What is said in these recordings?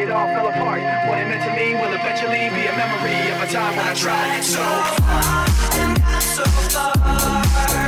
It all fell apart. What it meant to me will eventually be a memory of a time when I, tried so hard and got so far.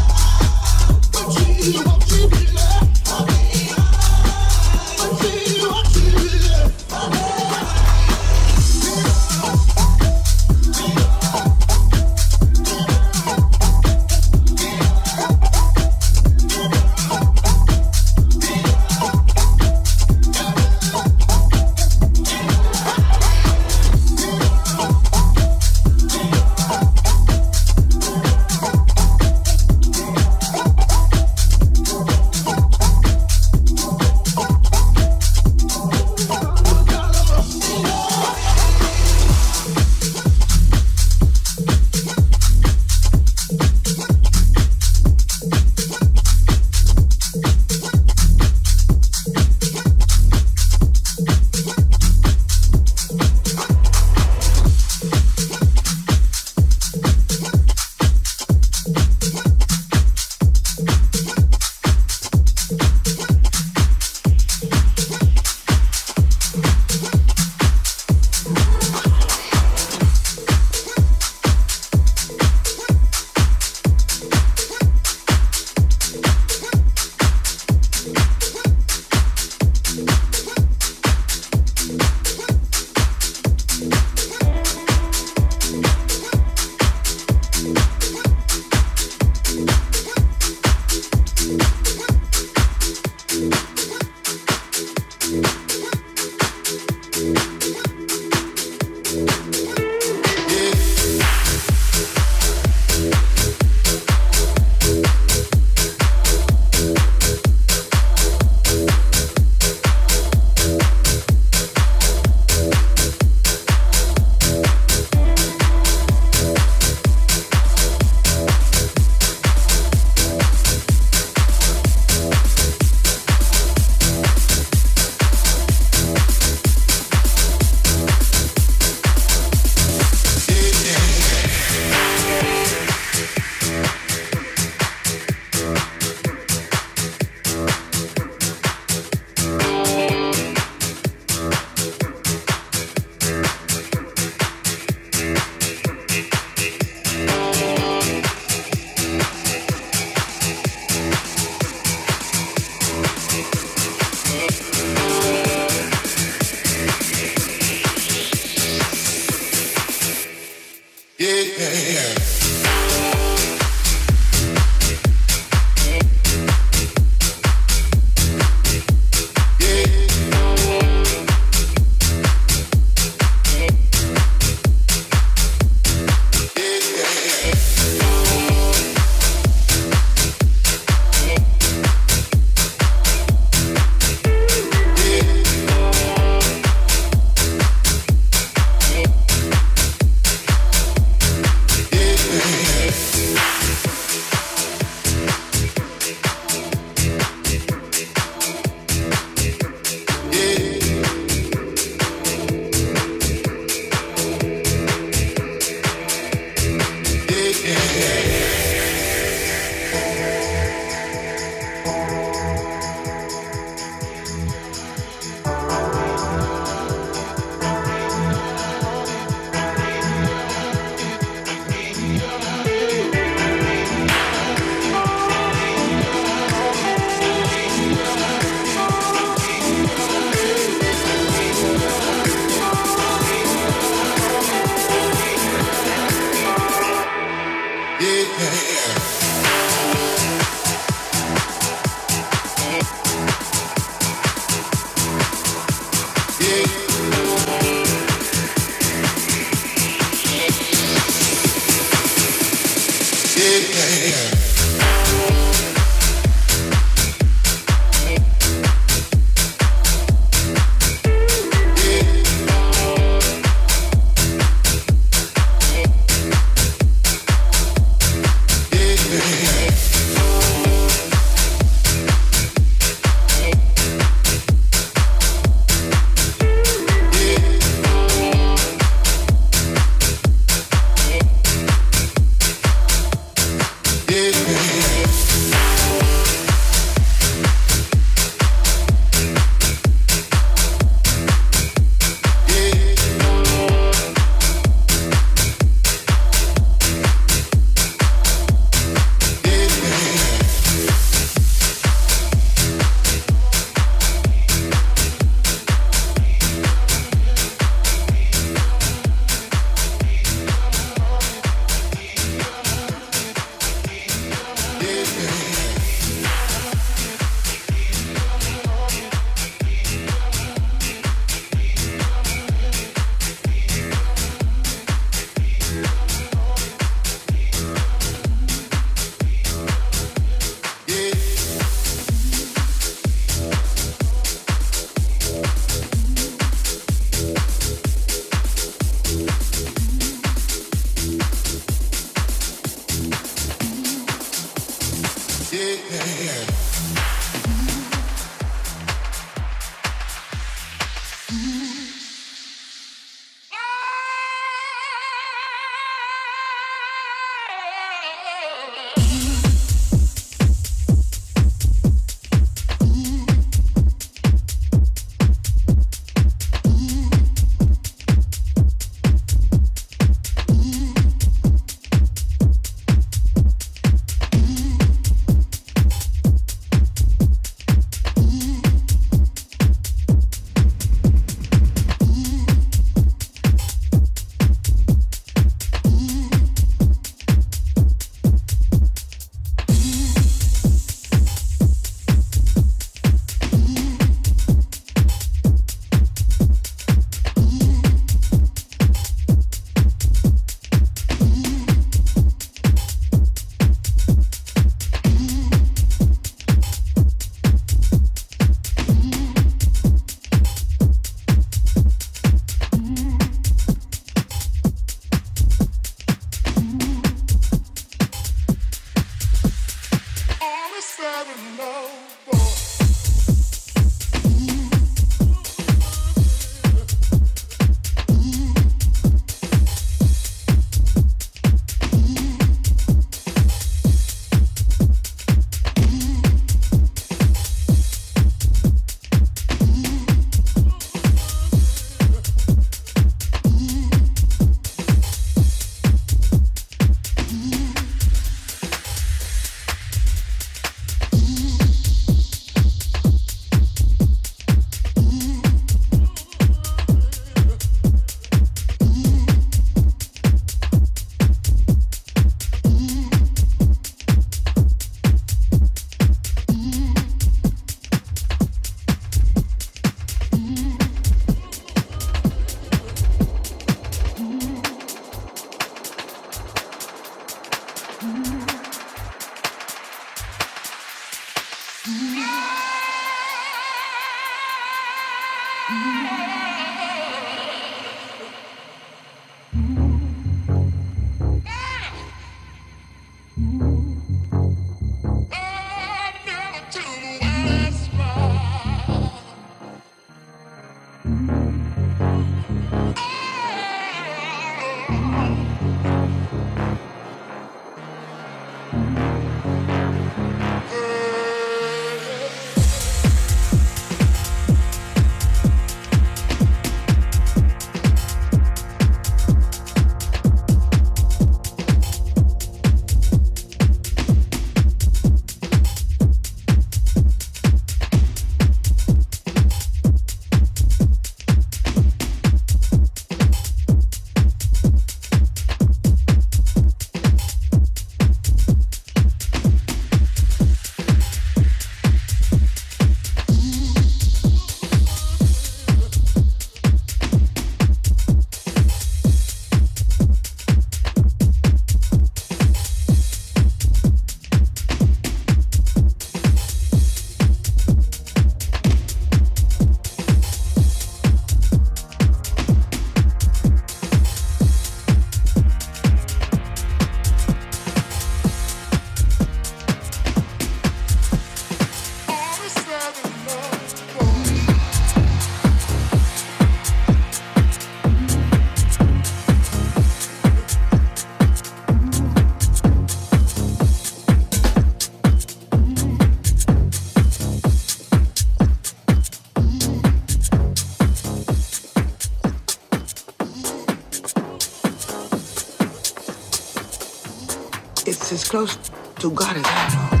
As close to God as I know.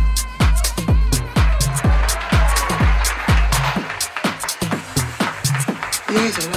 The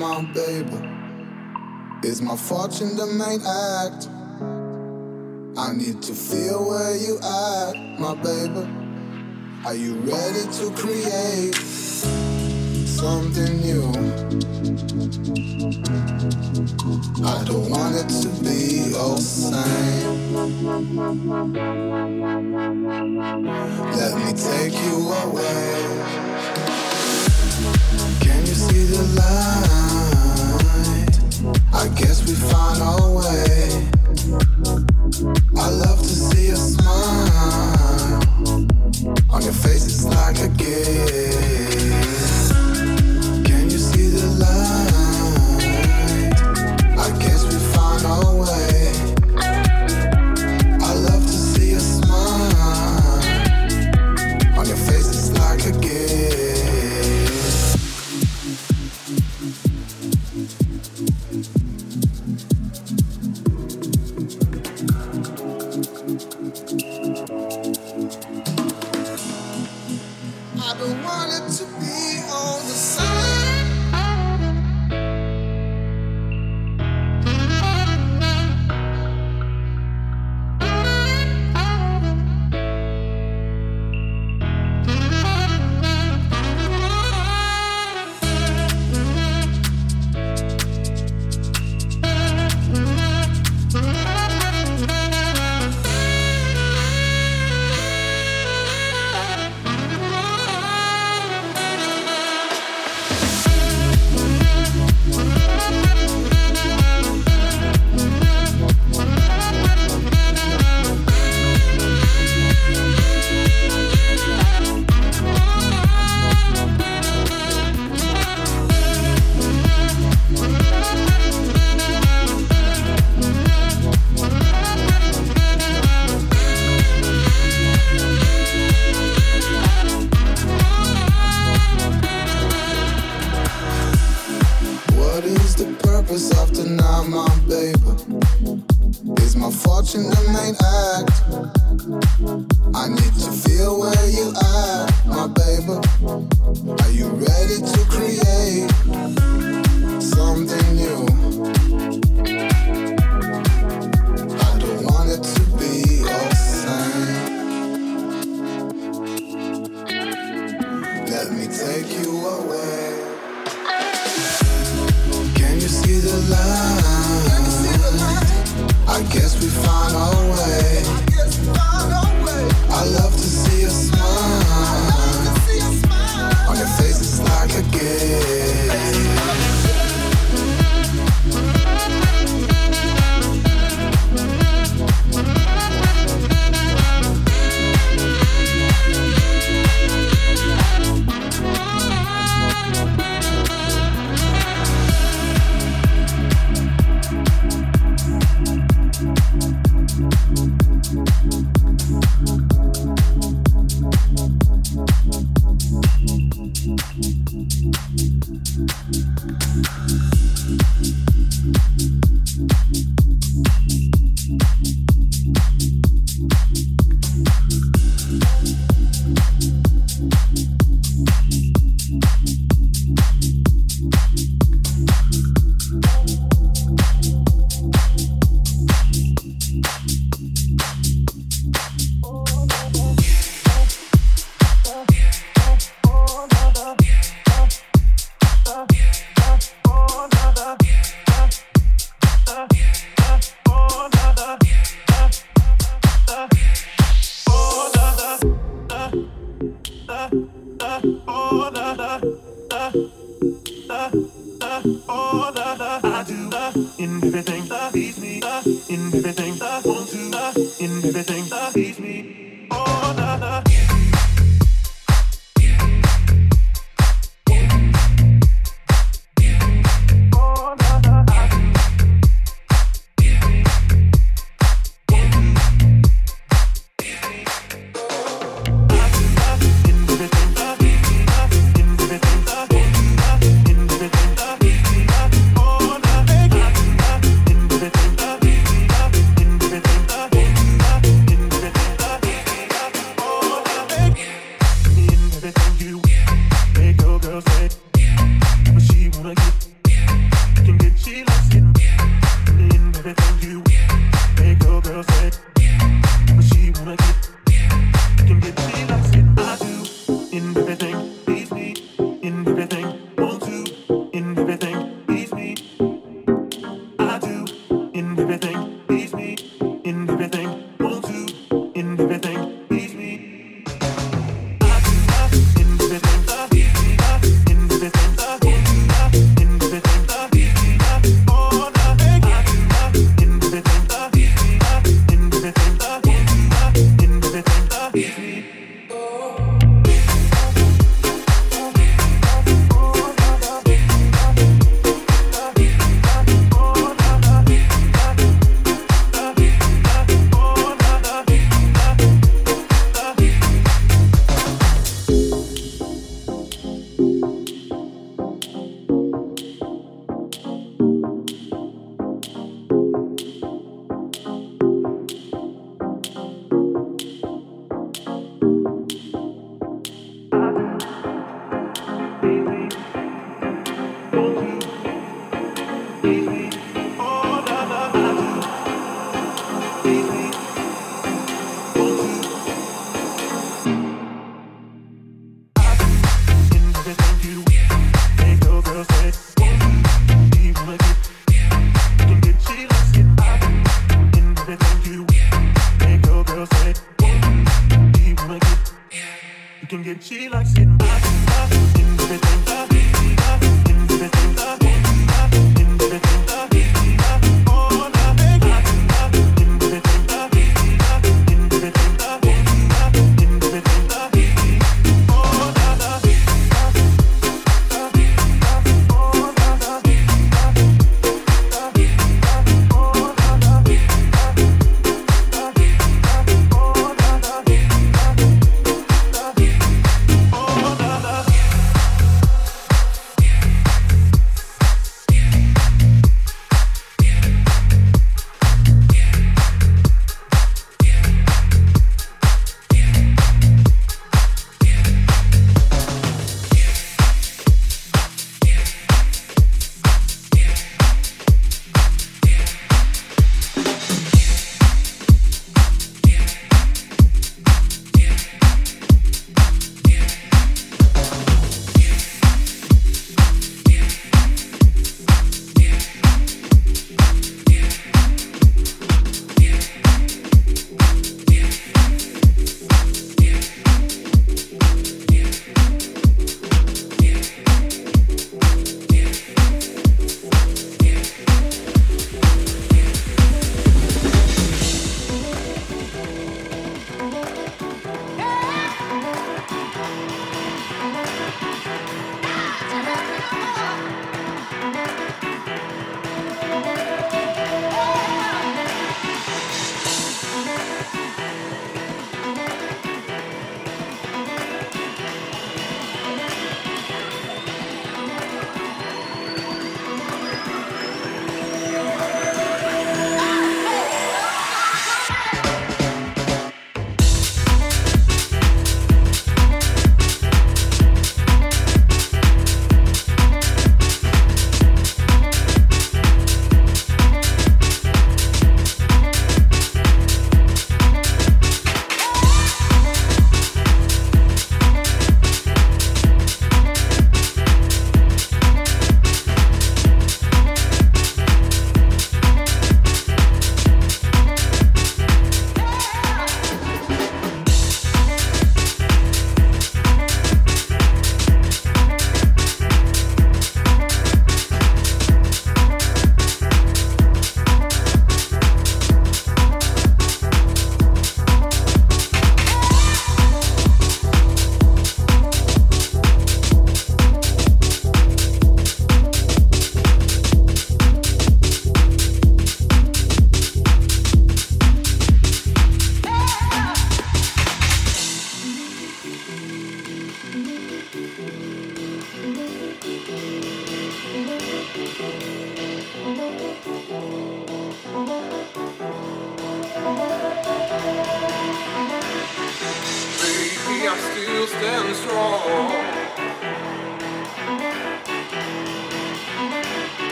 my baby. is my fortune the main act. I need to feel where you at, my baby. Are you ready to create something new? I don't want it to be all same.